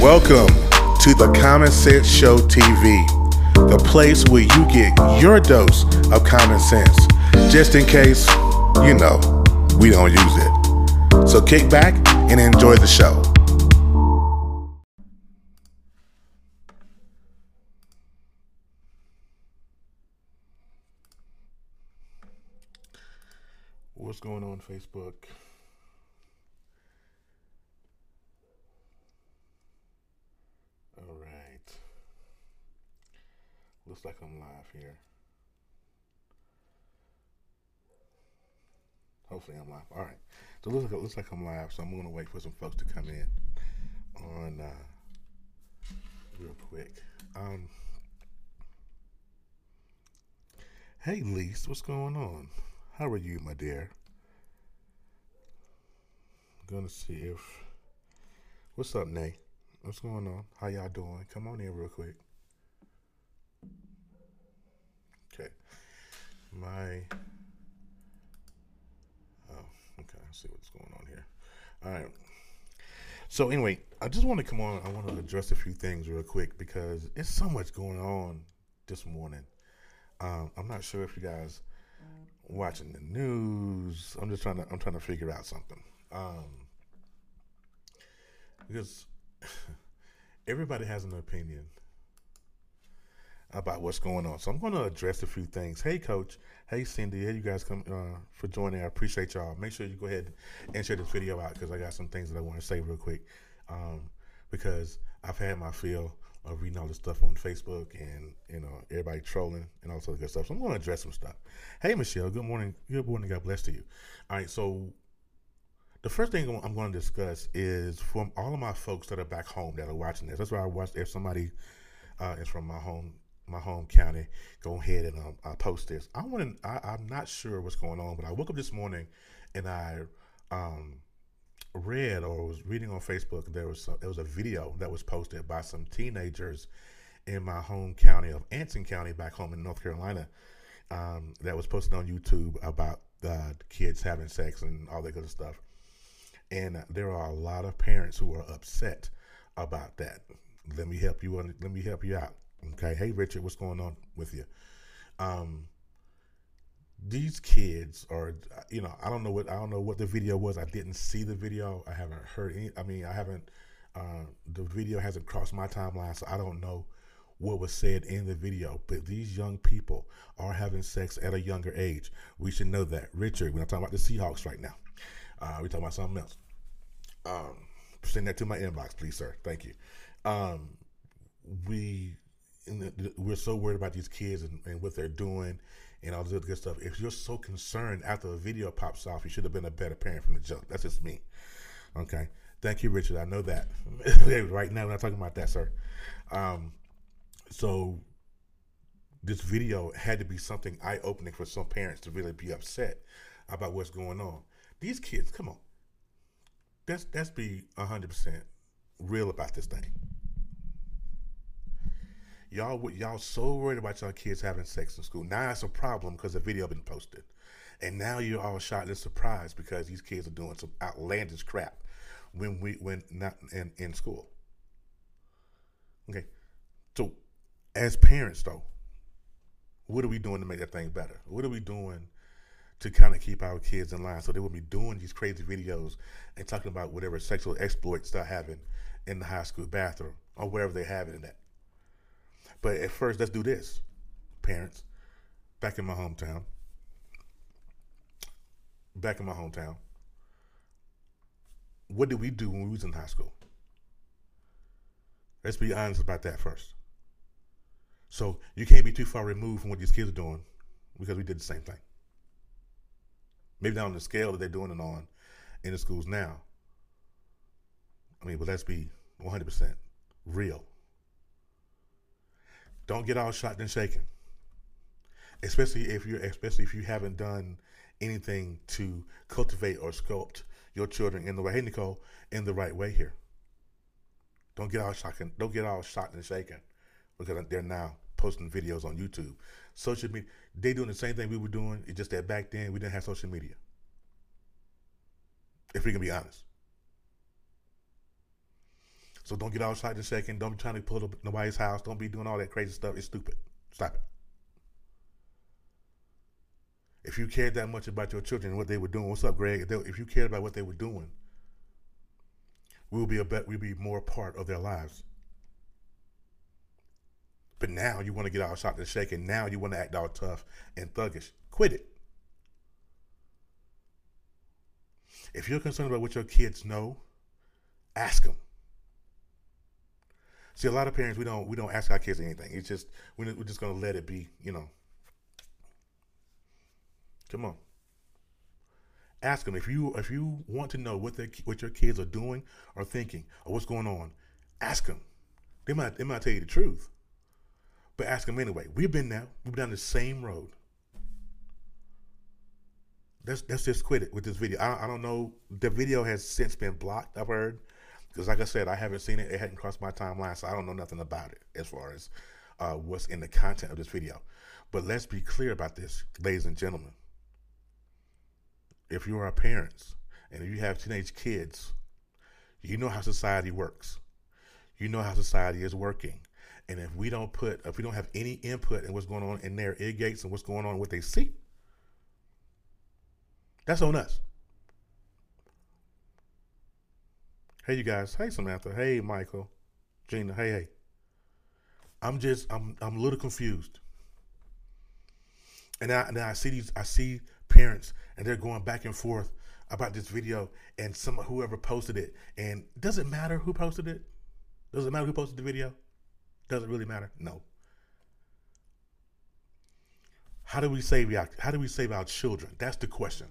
Welcome to the Common Sense Show TV, the place where you get your dose of common sense, just in case, you know, we don't use it. So kick back and enjoy the show. What's going on, Facebook? All right. Looks like I'm live here. Hopefully I'm live. All right. So it looks like, it looks like I'm live. So I'm going to wait for some folks to come in on uh, real quick. Um, hey, Lise, what's going on? How are you, my dear? I'm gonna see if. What's up, Nay? What's going on? How y'all doing? Come on in real quick. Okay. My. Oh, okay. See what's going on here. All right. So anyway, I just want to come on. I want to address a few things real quick because it's so much going on this morning. Um, I'm not sure if you guys watching the news. I'm just trying to I'm trying to figure out something. Um, because everybody has an opinion about what's going on. So I'm going to address a few things. Hey, Coach. Hey, Cindy. Hey, you guys come uh, for joining. I appreciate y'all. Make sure you go ahead and share this video out because I got some things that I want to say real quick. Um, because I've had my fill of reading all this stuff on Facebook and you know everybody trolling and all this other good stuff. So I'm going to address some stuff. Hey, Michelle. Good morning. Good morning. God bless to you. All right. So the first thing I'm going to discuss is from all of my folks that are back home that are watching this. That's why I watched. If somebody uh, is from my home my home county, go ahead and um, uh, post this. I want to. I'm not sure what's going on, but I woke up this morning and I um, read or was reading on Facebook. There was a, there was a video that was posted by some teenagers in my home county of Anson County, back home in North Carolina, um, that was posted on YouTube about uh, kids having sex and all that good stuff. And there are a lot of parents who are upset about that. Let me help you. Let me help you out. Okay. Hey, Richard, what's going on with you? Um, these kids are, you know, I don't know what I don't know what the video was. I didn't see the video. I haven't heard any. I mean, I haven't. Uh, the video hasn't crossed my timeline, so I don't know what was said in the video. But these young people are having sex at a younger age. We should know that. Richard, we're not talking about the Seahawks right now. Uh, we're talking about something else. Um, send that to my inbox, please, sir. Thank you. Um, we we're so worried about these kids and, and, what they're doing and all this other good stuff. If you're so concerned after a video pops off, you should have been a better parent from the jump. That's just me. Okay. Thank you, Richard. I know that. right now, we're not talking about that, sir. Um, so this video had to be something eye opening for some parents to really be upset about what's going on. These kids, come on. Let's let's be hundred percent real about this thing. Y'all, y'all so worried about y'all kids having sex in school. Now it's a problem because the video been posted, and now you're all shocked and surprised because these kids are doing some outlandish crap when we when not in in school. Okay, so as parents though, what are we doing to make that thing better? What are we doing to kind of keep our kids in line so they will be doing these crazy videos and talking about whatever sexual exploits they're having in the high school bathroom or wherever they're having it at? But at first, let's do this, parents. Back in my hometown, back in my hometown, what did we do when we was in high school? Let's be honest about that first. So you can't be too far removed from what these kids are doing because we did the same thing. Maybe not on the scale that they're doing it on in the schools now. I mean, but let's be 100% real. Don't get all shot and shaken. Especially if you're especially if you haven't done anything to cultivate or sculpt your children in the way. Hey Nicole, in the right way here. Don't get all shocking. Don't get all shot and shaken because they're now posting videos on YouTube. Social media, they doing the same thing we were doing. It's just that back then we didn't have social media. If we can be honest. So don't get outside the second. Don't be trying to pull up nobody's house. Don't be doing all that crazy stuff. It's stupid. Stop it. If you cared that much about your children and what they were doing, what's up, Greg? If you cared about what they were doing, we'll be a bet. We'll be more part of their lives. But now you want to get all shot and shaken. Now you want to act all tough and thuggish. Quit it. If you're concerned about what your kids know, ask them. See, a lot of parents we don't we don't ask our kids anything. It's just we're just gonna let it be. You know. Come on. Ask them if you if you want to know what they what your kids are doing or thinking or what's going on. Ask them. They might they might tell you the truth. But ask them anyway. We've been there. We've been down the same road. Let's let's just quit it with this video. I, I don't know. The video has since been blocked. I've heard because, like I said, I haven't seen it. It hadn't crossed my timeline, so I don't know nothing about it as far as uh, what's in the content of this video. But let's be clear about this, ladies and gentlemen. If you are parents and if you have teenage kids, you know how society works. You know how society is working. And if we don't put, if we don't have any input in what's going on in their ear gates and what's going on, what they see, that's on us. Hey, you guys. Hey, Samantha. Hey, Michael. Gina. Hey, hey. I'm just, I'm, I'm a little confused. And I, I see these, I see parents, and they're going back and forth about this video, and some whoever posted it, and does it matter who posted it? Does it matter who posted the video? Does it really matter? No. How do we save how do we save our children? That's the question.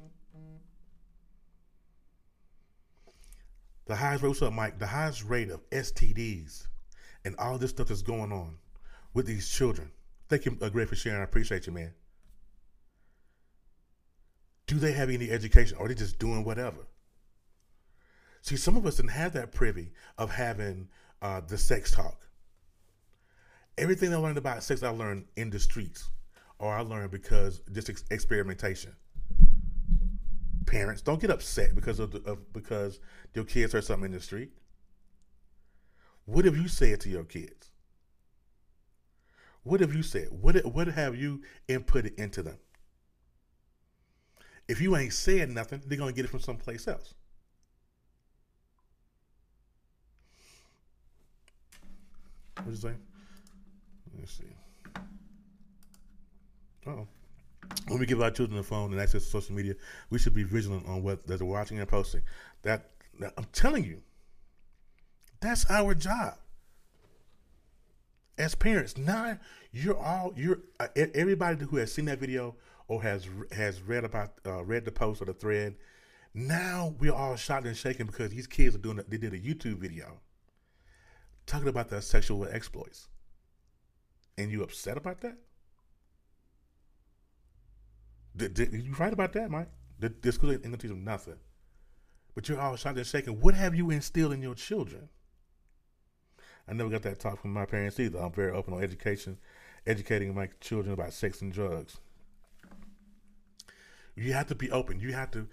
The highest rate, what's up, Mike? The highest rate of STDs and all this stuff that's going on with these children. Thank you, uh, Greg, for sharing. I appreciate you, man. Do they have any education or are they just doing whatever? See, some of us didn't have that privy of having uh, the sex talk. Everything I learned about sex, I learned in the streets, or I learned because just ex- experimentation. Parents, don't get upset because of, the, of because your kids heard something in the street. What have you said to your kids? What have you said? What what have you inputted into them? If you ain't said nothing, they're gonna get it from someplace else. What you saying? Let's see. Oh. When we give our children a phone and access to social media, we should be vigilant on what they're watching and posting. That, that I'm telling you, that's our job as parents. Now you're all you're uh, everybody who has seen that video or has has read about uh, read the post or the thread. Now we're all shocked and shaken because these kids are doing. They did a YouTube video talking about their sexual exploits and you upset about that? Did, you write about that, Mike? The, the school ain't gonna teach them nothing. But you're all shocked and shaking. What have you instilled in your children? I never got that talk from my parents either. I'm very open on education, educating my children about sex and drugs. You have to be open. You have to.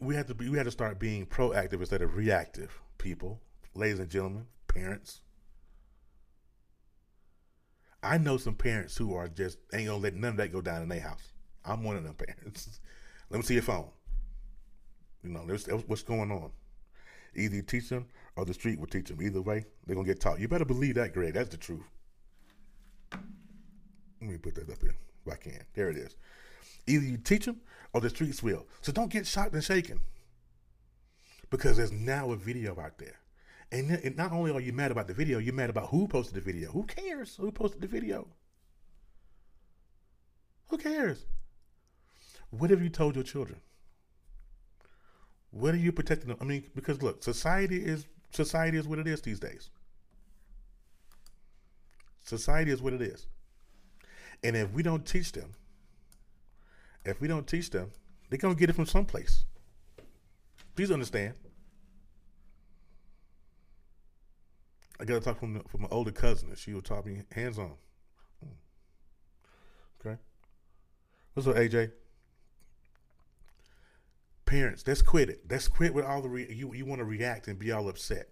We have to be. We have to start being proactive instead of reactive. People, ladies and gentlemen, parents. I know some parents who are just ain't gonna let none of that go down in their house. I'm one of them parents. let me see your phone. You know, what's going on. Either you teach them or the street will teach them. Either way, they're gonna get taught. You better believe that, Greg. That's the truth. Let me put that up here if I can. There it is. Either you teach them or the streets will. So don't get shocked and shaken. Because there's now a video out there. And, and not only are you mad about the video, you're mad about who posted the video. Who cares who posted the video? Who cares? What have you told your children? What are you protecting them? I mean, because look, society is society is what it is these days. Society is what it is. And if we don't teach them, if we don't teach them, they're gonna get it from someplace. Please understand. I got to talk from from my older cousin, and she would taught me hands on. Hmm. Okay. What's up, AJ? Parents, let's quit it. Let's quit with all the re- you. You want to react and be all upset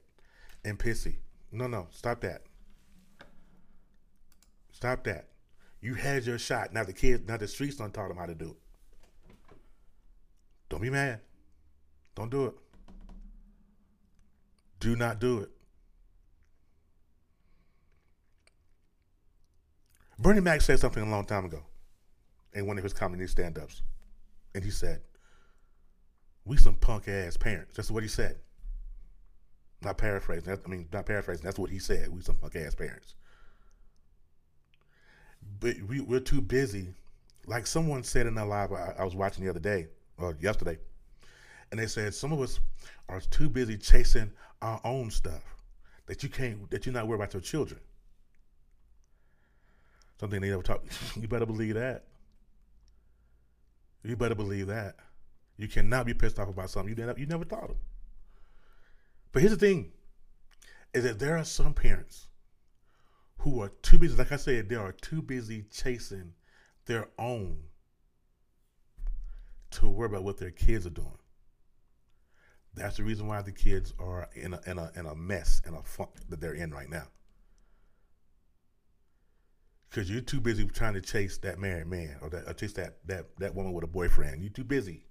and pissy. No, no, stop that. Stop that. You had your shot. Now the kids, now the streets don't taught them how to do it. Don't be mad. Don't do it. Do not do it. Bernie Mac said something a long time ago in one of his comedy stand ups. And he said, We some punk ass parents. That's what he said. Not paraphrasing. I mean, not paraphrasing. That's what he said. We some punk ass parents. But we, we're too busy. Like someone said in a live I, I was watching the other day, or yesterday, and they said some of us are too busy chasing our own stuff that you can't, that you're not worried about your children. Something they never talk. You better believe that. You better believe that. You cannot be pissed off about something you never, you never thought of. But here's the thing: is that there are some parents who are too busy. Like I said, they are too busy chasing their own to worry about what their kids are doing. That's the reason why the kids are in a in a in a mess and a funk that they're in right now. Because you're too busy trying to chase that married man or, that, or chase that, that, that woman with a boyfriend. You're too busy.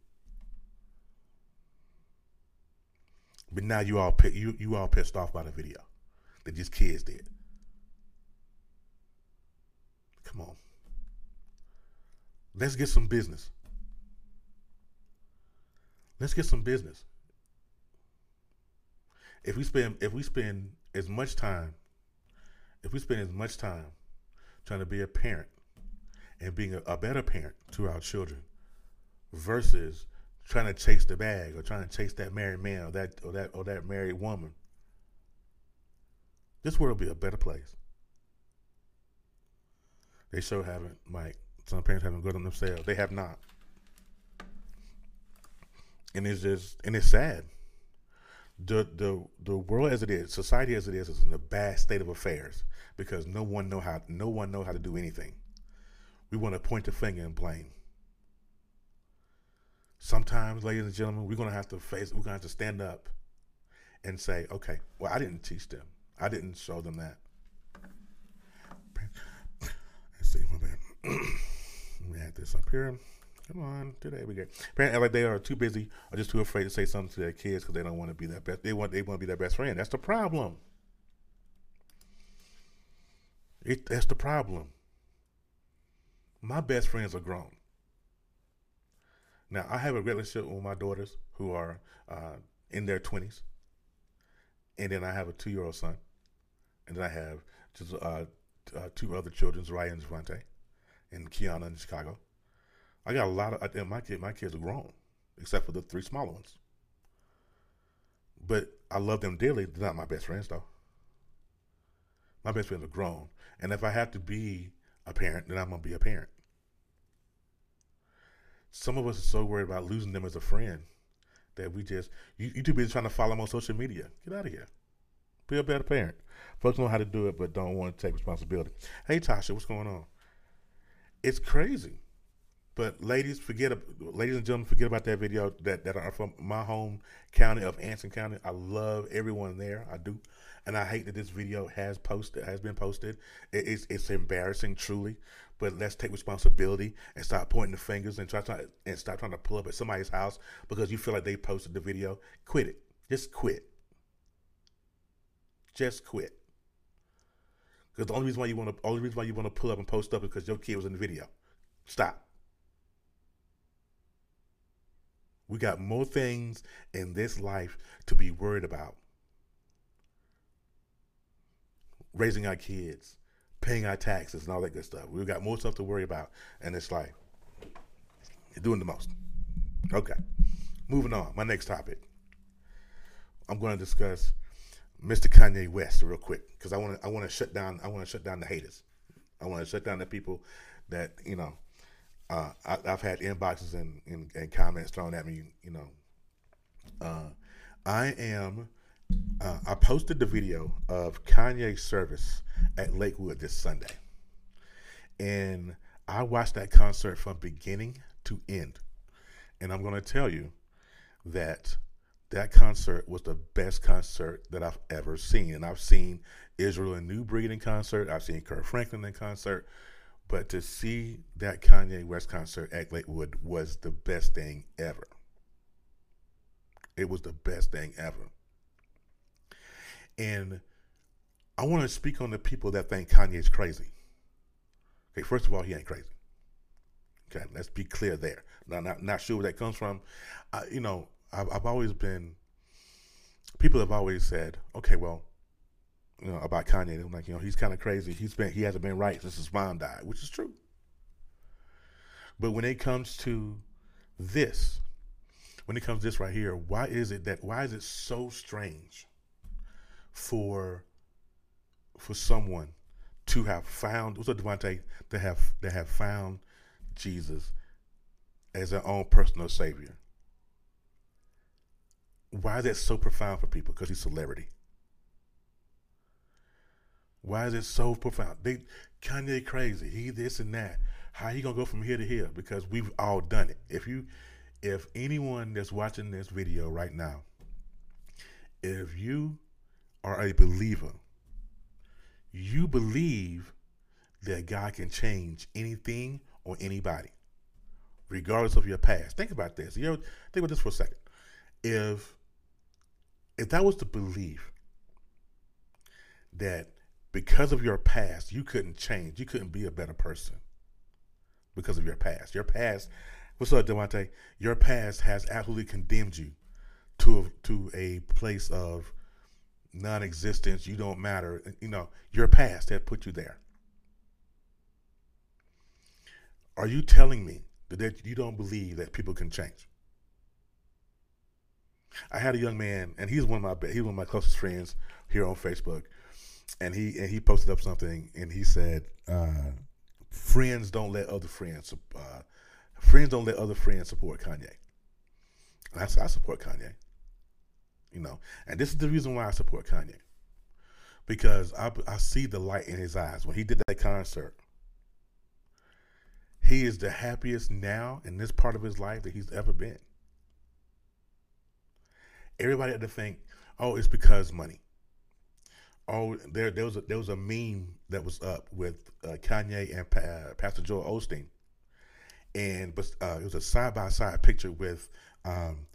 But now you all you you all pissed off by the video that these kids did. Come on. Let's get some business. Let's get some business. If we spend if we spend as much time if we spend as much time trying to be a parent and being a, a better parent to our children versus trying to chase the bag or trying to chase that married man or that or that or that married woman. This world will be a better place. They sure haven't, Mike. Some parents haven't good on themselves. They have not. And it's just and it's sad. The the the world as it is, society as it is, is in a bad state of affairs because no one know how no one know how to do anything. We want to point the finger and blame. Sometimes, ladies and gentlemen, we're gonna have to face we're gonna have to stand up and say, okay, well I didn't teach them. I didn't show them that. Let's see, my bad. Let me add this up here. Come on, today we get. Apparently, like they are too busy or just too afraid to say something to their kids because they don't want to be their best. They want they want to be their best friend. That's the problem. It, that's the problem. My best friends are grown. Now, I have a relationship with my daughters who are uh, in their 20s. And then I have a two year old son. And then I have just uh, uh, two other children, Ryan and Javante, and Kiana in Chicago. I got a lot of my kid. My kids are grown, except for the three smaller ones. But I love them dearly. They're not my best friends, though. My best friends are grown. And if I have to be a parent, then I'm going to be a parent. Some of us are so worried about losing them as a friend that we just, you, you too busy trying to follow them on social media. Get out of here. Be a better parent. Folks know how to do it, but don't want to take responsibility. Hey, Tasha, what's going on? It's crazy. But ladies, forget, ladies and gentlemen, forget about that video that, that are from my home county of Anson County. I love everyone there. I do and I hate that this video has posted has been posted. it's it's embarrassing, truly. But let's take responsibility and stop pointing the fingers and try to and stop trying to pull up at somebody's house because you feel like they posted the video. Quit it. Just quit. Just quit. Because the only reason why you want to only reason why you want to pull up and post up is because your kid was in the video. Stop. We got more things in this life to be worried about raising our kids, paying our taxes, and all that good stuff. We've got more stuff to worry about, and it's like you're doing the most. Okay, moving on. My next topic. I'm going to discuss Mr. Kanye West real quick because I want to I want to shut down I want to shut down the haters. I want to shut down the people that you know. Uh, I, have had inboxes and, and, and, comments thrown at me. You know, uh, I am uh, I posted the video of Kanye's service at Lakewood this Sunday. And I watched that concert from beginning to end. And I'm going to tell you that that concert was the best concert that I've ever seen. And I've seen Israel and New Breed in concert. I've seen Kirk Franklin in concert. But to see that Kanye West concert at Lakewood was the best thing ever. It was the best thing ever. And I want to speak on the people that think Kanye's crazy. Okay, first of all, he ain't crazy. Okay, let's be clear there. Not not, not sure where that comes from. Uh, you know, I've, I've always been. People have always said, okay, well, you know, about Kanye. I'm like, you know, he's kind of crazy. He's been he hasn't been right since his mom died, which is true. But when it comes to this, when it comes to this right here, why is it that why is it so strange for for someone to have found what's up Devontae to have to have found Jesus as their own personal savior? Why is that so profound for people? Because he's celebrity. Why is it so profound? They Kanye crazy. He this and that. How you gonna go from here to here? Because we've all done it. If you, if anyone that's watching this video right now, if you are a believer, you believe that God can change anything or anybody, regardless of your past. Think about this. You know, think about this for a second. If if that was the belief that because of your past, you couldn't change. You couldn't be a better person because of your past. Your past, what's up, Devontae? Your past has absolutely condemned you to a, to a place of non-existence. You don't matter. You know, your past had put you there. Are you telling me that you don't believe that people can change? I had a young man, and he's one of my he's one of my closest friends here on Facebook and he and he posted up something and he said, uh, "Friends don't let other friends uh, friends don't let other friends support Kanye." I, I support Kanye, you know, and this is the reason why I support Kanye because I I see the light in his eyes when he did that concert. He is the happiest now in this part of his life that he's ever been. Everybody had to think, oh, it's because money oh, there there was a, there was a meme that was up with uh, Kanye and pa- uh, Pastor Joel Osteen, and but uh, it was a side by side picture with um,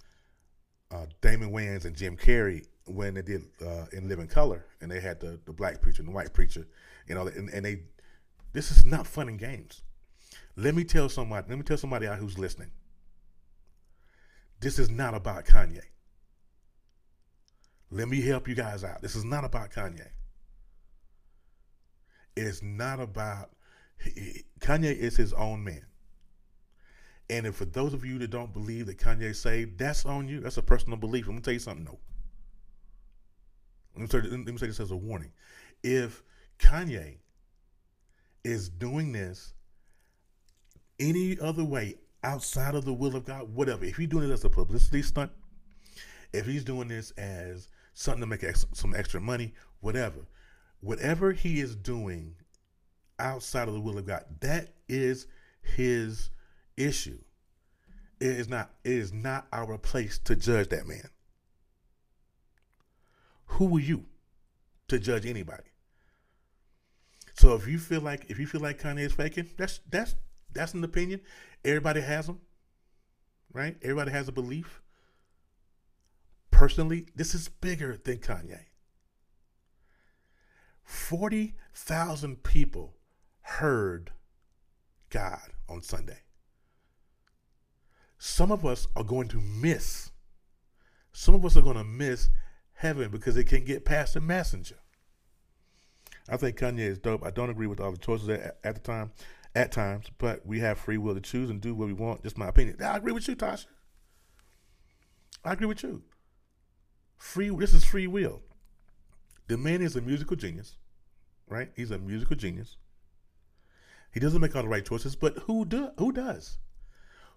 uh, Damon Wayans and Jim Carrey when they did uh, in Living Color, and they had the, the black preacher and the white preacher, you know, and, and they this is not fun and games. Let me tell somebody. Let me tell somebody out who's listening. This is not about Kanye. Let me help you guys out. This is not about Kanye. It's not about Kanye is his own man. And if for those of you that don't believe that Kanye saved, that's on you. That's a personal belief. I'm gonna tell you something. No. Let me, say, let me say this as a warning. If Kanye is doing this any other way outside of the will of God, whatever, if he's doing it as a publicity stunt, if he's doing this as something to make ex- some extra money, whatever. Whatever he is doing outside of the will of God, that is his issue. It is not it is not our place to judge that man. Who are you to judge anybody? So if you feel like if you feel like Kanye is faking, that's that's that's an opinion. Everybody has them, right? Everybody has a belief personally, this is bigger than Kanye. 40,000 people heard God on Sunday. Some of us are going to miss, some of us are going to miss heaven because they can't get past the messenger. I think Kanye is dope. I don't agree with all the choices at, at the time, at times, but we have free will to choose and do what we want. Just my opinion. I agree with you, Tasha. I agree with you. Free. This is free will. The man is a musical genius, right? He's a musical genius. He doesn't make all the right choices, but who do? Who does?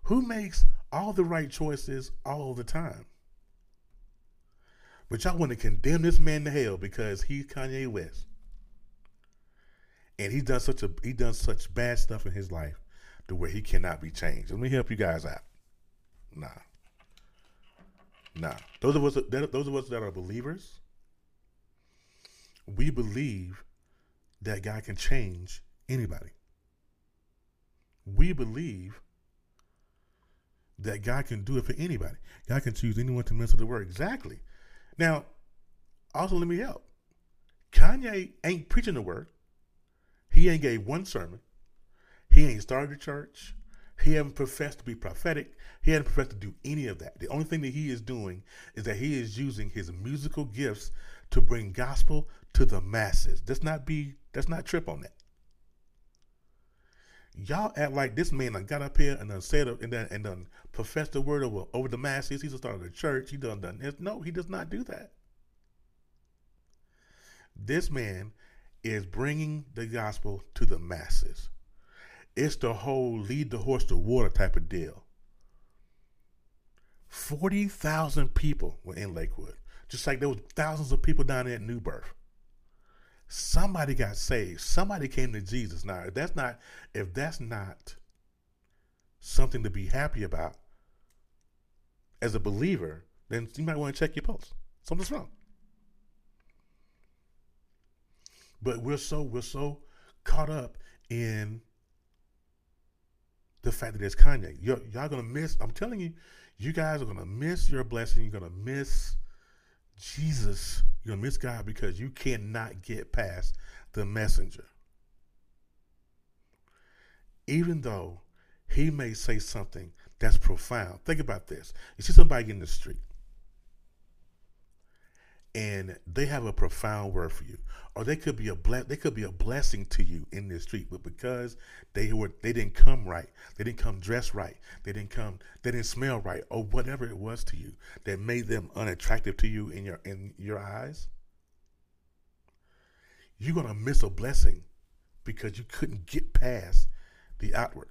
Who makes all the right choices all the time? But y'all want to condemn this man to hell because he's Kanye West, and he's done such a he done such bad stuff in his life to where he cannot be changed. Let me help you guys out. Nah. Nah, those of us that, those of us that are believers, we believe that God can change anybody. We believe that God can do it for anybody. God can choose anyone to minister the word. Exactly. Now, also let me help. Kanye ain't preaching the word. He ain't gave one sermon. He ain't started a church. He hasn't professed to be prophetic. He hasn't professed to do any of that. The only thing that he is doing is that he is using his musical gifts to bring gospel to the masses. Let's not be, let's not trip on that. Y'all act like this man done got up here and done said and then and done professed the word over, over the masses. He's started a church. He done done this. No, he does not do that. This man is bringing the gospel to the masses. It's the whole lead the horse to water type of deal. 40,000 people were in Lakewood, just like there was thousands of people down there at New Birth. Somebody got saved. Somebody came to Jesus. Now, if that's not if that's not something to be happy about as a believer, then you might want to check your pulse. Something's wrong. But we're so we're so caught up in the fact that it's Kanye. Y'all gonna miss. I'm telling you, you guys are gonna miss your blessing. You're gonna miss Jesus. You're gonna miss God because you cannot get past the messenger. Even though he may say something that's profound. Think about this. You see somebody in the street and they have a profound word for you. Or they could be a ble- they could be a blessing to you in this street but because they were they didn't come right they didn't come dressed right they didn't come they didn't smell right or whatever it was to you that made them unattractive to you in your in your eyes you're going to miss a blessing because you couldn't get past the outward.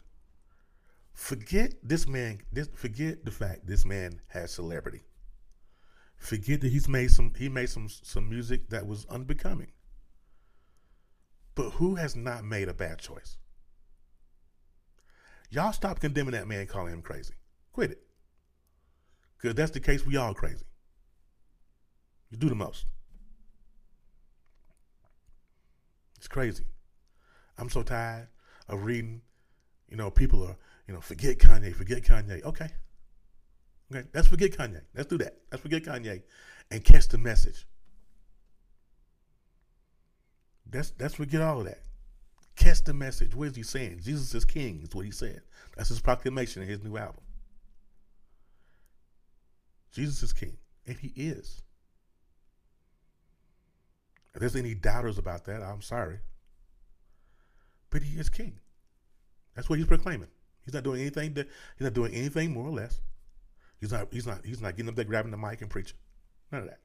Forget this man this forget the fact this man has celebrity Forget that he's made some he made some some music that was unbecoming. But who has not made a bad choice? Y'all stop condemning that man, calling him crazy. Quit it. Because that's the case, we all crazy. You do the most. It's crazy. I'm so tired of reading, you know, people are, you know, forget Kanye, forget Kanye. Okay. Okay, let's forget Kanye. Let's do that. Let's forget Kanye and catch the message. Let's let's forget all of that. Catch the message. What is he saying? Jesus is king, is what he said. That's his proclamation in his new album. Jesus is king, and he is. If there's any doubters about that, I'm sorry. But he is king. That's what he's proclaiming. He's not doing anything that he's not doing anything more or less. He's not. He's not. He's not getting up there, grabbing the mic and preaching. None of that.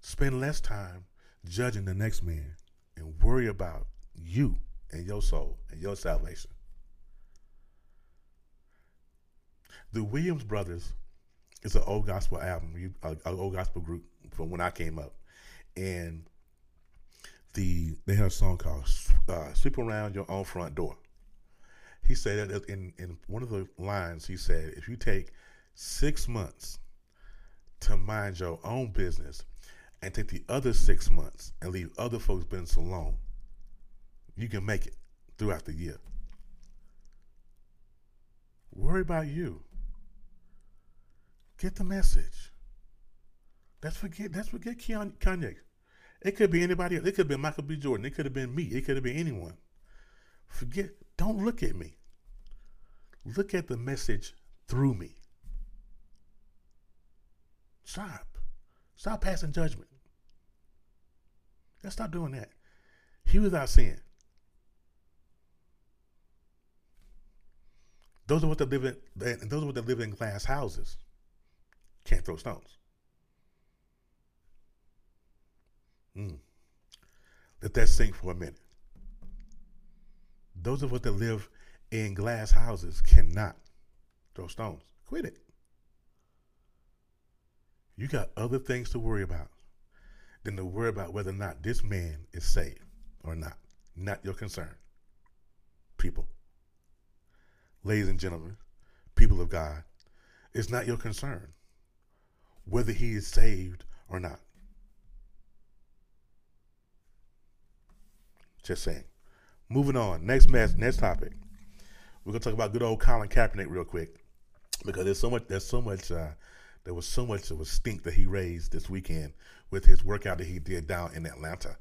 Spend less time judging the next man and worry about you and your soul and your salvation. The Williams Brothers is an old gospel album, an old gospel group from when I came up, and the they had a song called uh, "Sweep Around Your Own Front Door." He said that in, in one of the lines, he said, if you take six months to mind your own business and take the other six months and leave other folks' business alone, you can make it throughout the year. Worry about you. Get the message. Let's forget. Let's forget Kanye. It could be anybody. It could have been Michael B. Jordan. It could have been me. It could have been anyone. Forget. Don't look at me. Look at the message through me. Stop. Stop passing judgment. Let's stop doing that. He without sin. Those are what they live in. Those are what they live in glass houses. Can't throw stones. Mm. Let that sink for a minute. Those of us that live in glass houses cannot throw stones. Quit it. You got other things to worry about than to worry about whether or not this man is saved or not. Not your concern. People. Ladies and gentlemen, people of God, it's not your concern, whether he is saved or not. Just saying. Moving on. Next mess. Next topic. We're gonna talk about good old Colin Kaepernick real quick because there's so much. There's so much. Uh, there was so much of a stink that he raised this weekend with his workout that he did down in Atlanta.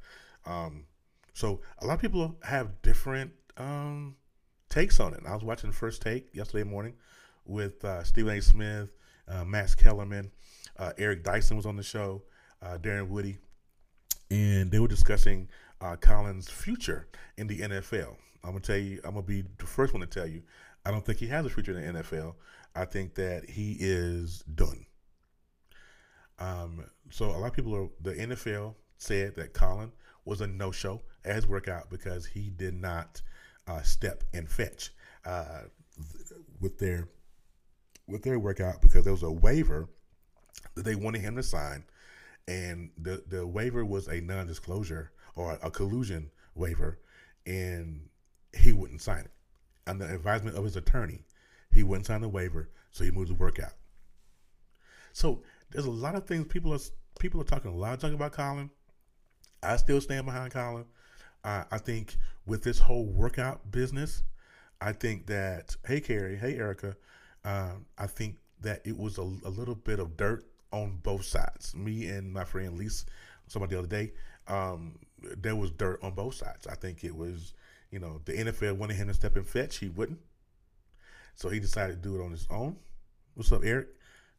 Um, so a lot of people have different um, takes on it. I was watching the first take yesterday morning with uh, Stephen A. Smith, uh, Max Kellerman, uh, Eric Dyson was on the show, uh, Darren Woody, and they were discussing uh, Colin's future in the NFL. I'm gonna tell you, I'm gonna be the first one to tell you, I don't think he has a future in the NFL. I think that he is done. Um, so a lot of people are the NFL said that Colin was a no show as workout because he did not uh, step and fetch uh, with their with their workout because there was a waiver that they wanted him to sign, and the the waiver was a non disclosure or a collusion waiver, and he wouldn't sign it. On the advisement of his attorney, he wouldn't sign the waiver, so he moved the workout. So there's a lot of things people are people are talking a lot of talking about Colin. I still stand behind Colin. Uh, I think with this whole workout business, I think that hey Carrie, hey Erica, uh, I think that it was a, a, little bit of dirt on both sides. Me and my friend Lisa, somebody the other day, um, there was dirt on both sides. I think it was, you know, the NFL wanted him to step and fetch, he wouldn't, so he decided to do it on his own. What's up, Eric?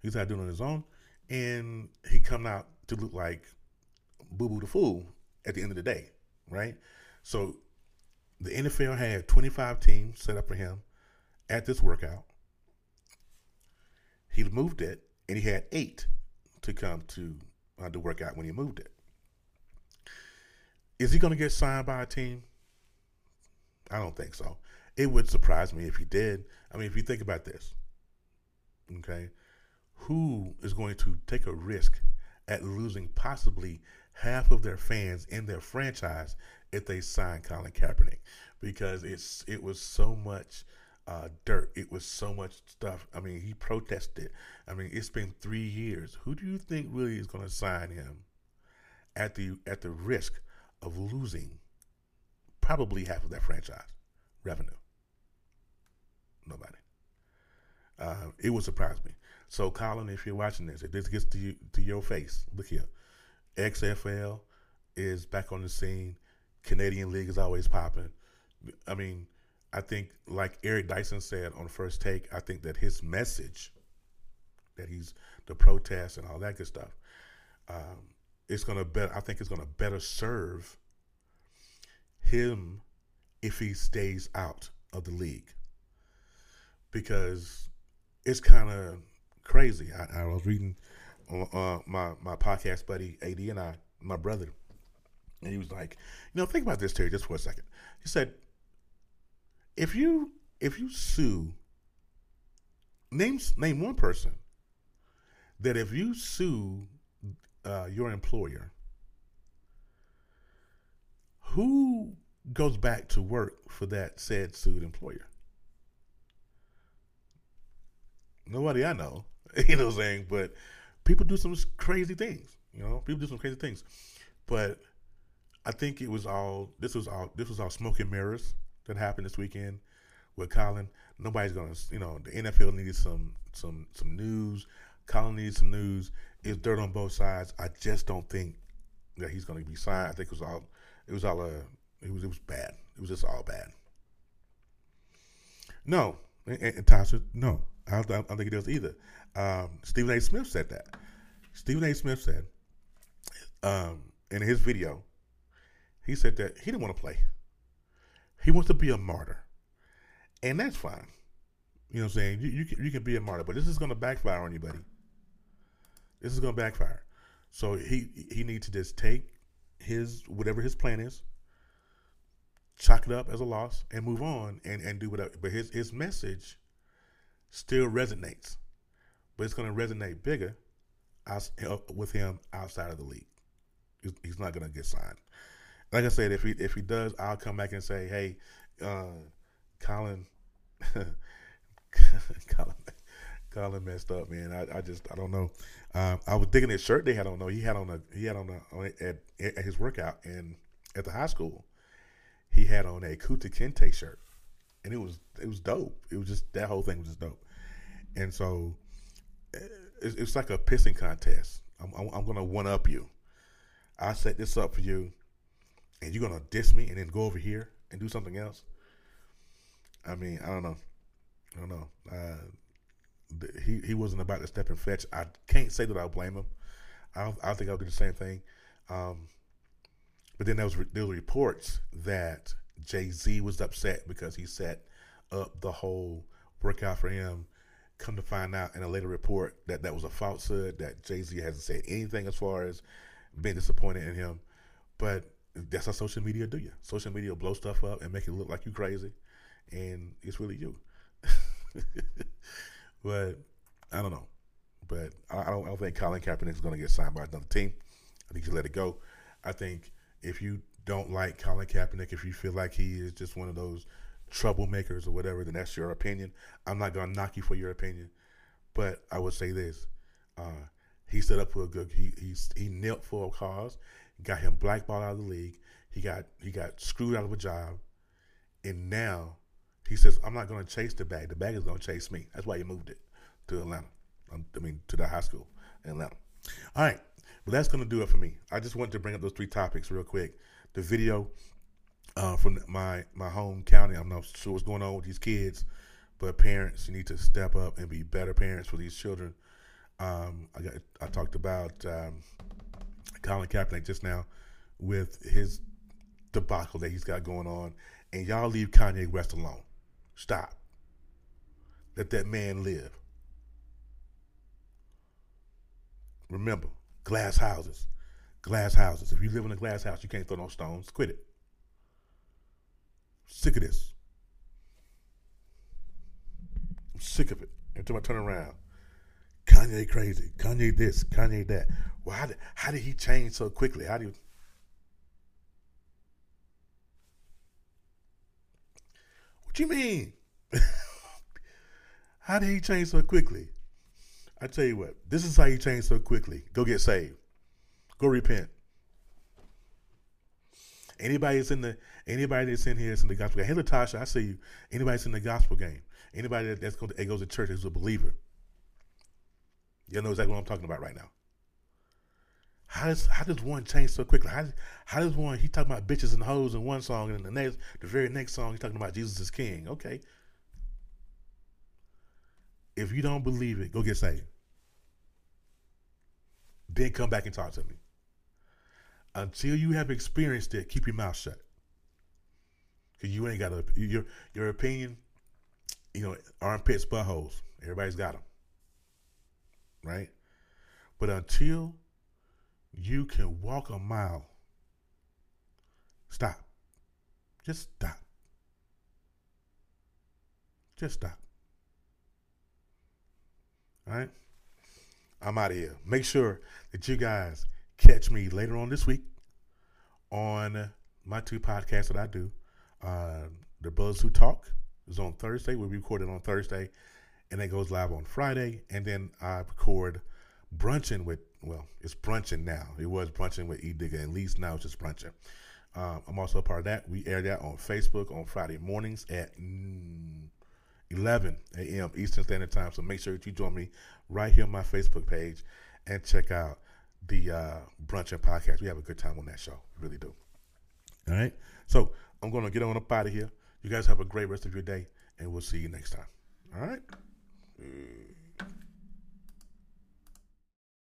He decided to do it on his own, and he come out to look like Boo Boo the Fool at the end of the day, right? So the NFL had 25 teams set up for him at this workout. He moved it, and he had eight to come to uh, the workout when he moved it. Is he going to get signed by a team? I don't think so. It would surprise me if he did. I mean, if you think about this, okay, who is going to take a risk at losing possibly half of their fans in their franchise if they sign Colin Kaepernick because it's it was so much uh, dirt. It was so much stuff. I mean, he protested. I mean, it's been three years. Who do you think really is going to sign him at the at the risk of losing probably half of that franchise revenue? Nobody. Uh, it would surprise me. So, Colin, if you're watching this, if this gets to you, to your face, look here. XFL is back on the scene. Canadian League is always popping. I mean, I think, like Eric Dyson said on the first take, I think that his message, that he's the protest and all that good stuff, um, it's gonna better. I think it's gonna better serve him if he stays out of the league because it's kind of crazy. I, I, was reading uh, my my podcast buddy AD and I, my brother, and he was like, you know, think about this, Terry, just for a second. He said, if you if you sue, name name one person that if you sue uh, your employer, who goes back to work for that said sued employer? Nobody I know. You know what I'm saying? But people do some crazy things. You know, people do some crazy things. But I think it was all this was all this was all smoke and mirrors that happened this weekend with Colin. Nobody's gonna you know, the NFL needed some some some news. Colin needs some news. It's dirt on both sides. I just don't think that he's gonna be signed. I think it was all it was all uh it was it was bad. It was just all bad. No, and, and no, I don't, I don't, think he does either. Um, Stephen A. Smith said that. Stephen A. Smith said um, in his video, he said that he didn't want to play. He wants to be a martyr, and that's fine. You know what I'm saying? You, you can, you can be a martyr, but this is going to backfire on you, buddy. This is going to backfire. So he he needs to just take his whatever his plan is, chalk it up as a loss, and move on and, and do whatever. But his his message still resonates, but it's going to resonate bigger with him outside of the league. He's not going to get signed. Like I said, if he if he does, I'll come back and say, hey, uh, Colin, Colin, Colin messed up, man. I, I just I don't know. Um, I was digging his shirt they had on. though. he had on a he had on a on a, at, at his workout and at the high school. He had on a Kunta Kinte shirt, and it was it was dope. It was just that whole thing was just dope. And so eh, it's, it's like a pissing contest. I'm, I'm, I'm gonna one up you. I set this up for you, and you're gonna diss me and then go over here and do something else. I mean, I don't know. I don't know. Uh, he he wasn't about to step and fetch. I can't say that I blame him. I I think I'll do the same thing. Um, but then there was there were reports that Jay Z was upset because he set up the whole workout for him. Come to find out in a later report that that was a falsehood. That Jay Z hasn't said anything as far as being disappointed in him. But that's how social media do you. Social media blow stuff up and make it look like you crazy, and it's really you. but I don't know. But I, don't, I don't think Colin Kaepernick is going to get signed by another team. I think you let it go. I think if you don't like Colin Kaepernick, if you feel like he is just one of those troublemakers or whatever, then that's your opinion. I'm not going to knock you for your opinion. But I would say this. Uh, he stood up for a good. He he he knelt for a cause, got him blackballed out of the league. He got he got screwed out of a job, and now he says, "I'm not going to chase the bag. The bag is going to chase me." That's why he moved it to Atlanta. Um, I mean, to the high school in Atlanta. All right, but that's going to do it for me. I just wanted to bring up those three topics real quick. The video uh, from my my home county. I'm not sure what's going on with these kids, but parents, you need to step up and be better parents for these children. Um, I got I talked about um, Colin Kaepernick just now with his debacle that he's got going on, and y'all leave Kanye West alone. Stop. Let that man live. Remember, glass houses. Glass houses. If you live in a glass house, you can't throw no stones. Quit it. Sick of this. I'm sick of it. Every time I turn around, Kanye crazy. Kanye this. Kanye that. Well, how did, how did he change so quickly? How do you? What you mean? how did he change so quickly? I tell you what, this is how you change so quickly. Go get saved. Go repent. Anybody that's in the anybody that's in here that's in the gospel game. Hey Latasha, I see you. Anybody that's in the gospel game. Anybody that's going to, goes to church is a believer. You know exactly what I'm talking about right now. How does how does one change so quickly? How how does one he talking about bitches and hoes in one song and in the next the very next song he's talking about Jesus is King. Okay. If you don't believe it, go get saved. Then come back and talk to me. Until you have experienced it, keep your mouth shut. Cause you ain't got a your your opinion. You know, armpits, buttholes. Everybody's got them, right? But until you can walk a mile, stop. Just stop. Just stop. All right? I'm out of here. Make sure that you guys catch me later on this week on my two podcasts that I do. Uh, the Buzz Who Talk is on Thursday. We record it on Thursday, and it goes live on Friday. And then I record brunching with well, it's brunching now. It was brunching with E Digger and Least. Now it's just brunching. Um, I'm also a part of that. We air that on Facebook on Friday mornings at mm, 11 a.m. Eastern Standard Time. So make sure that you join me right here on my Facebook page and check out the uh, brunching podcast. We have a good time on that show. We really do. All right. So I'm going to get on up out of here. You guys have a great rest of your day, and we'll see you next time. All right.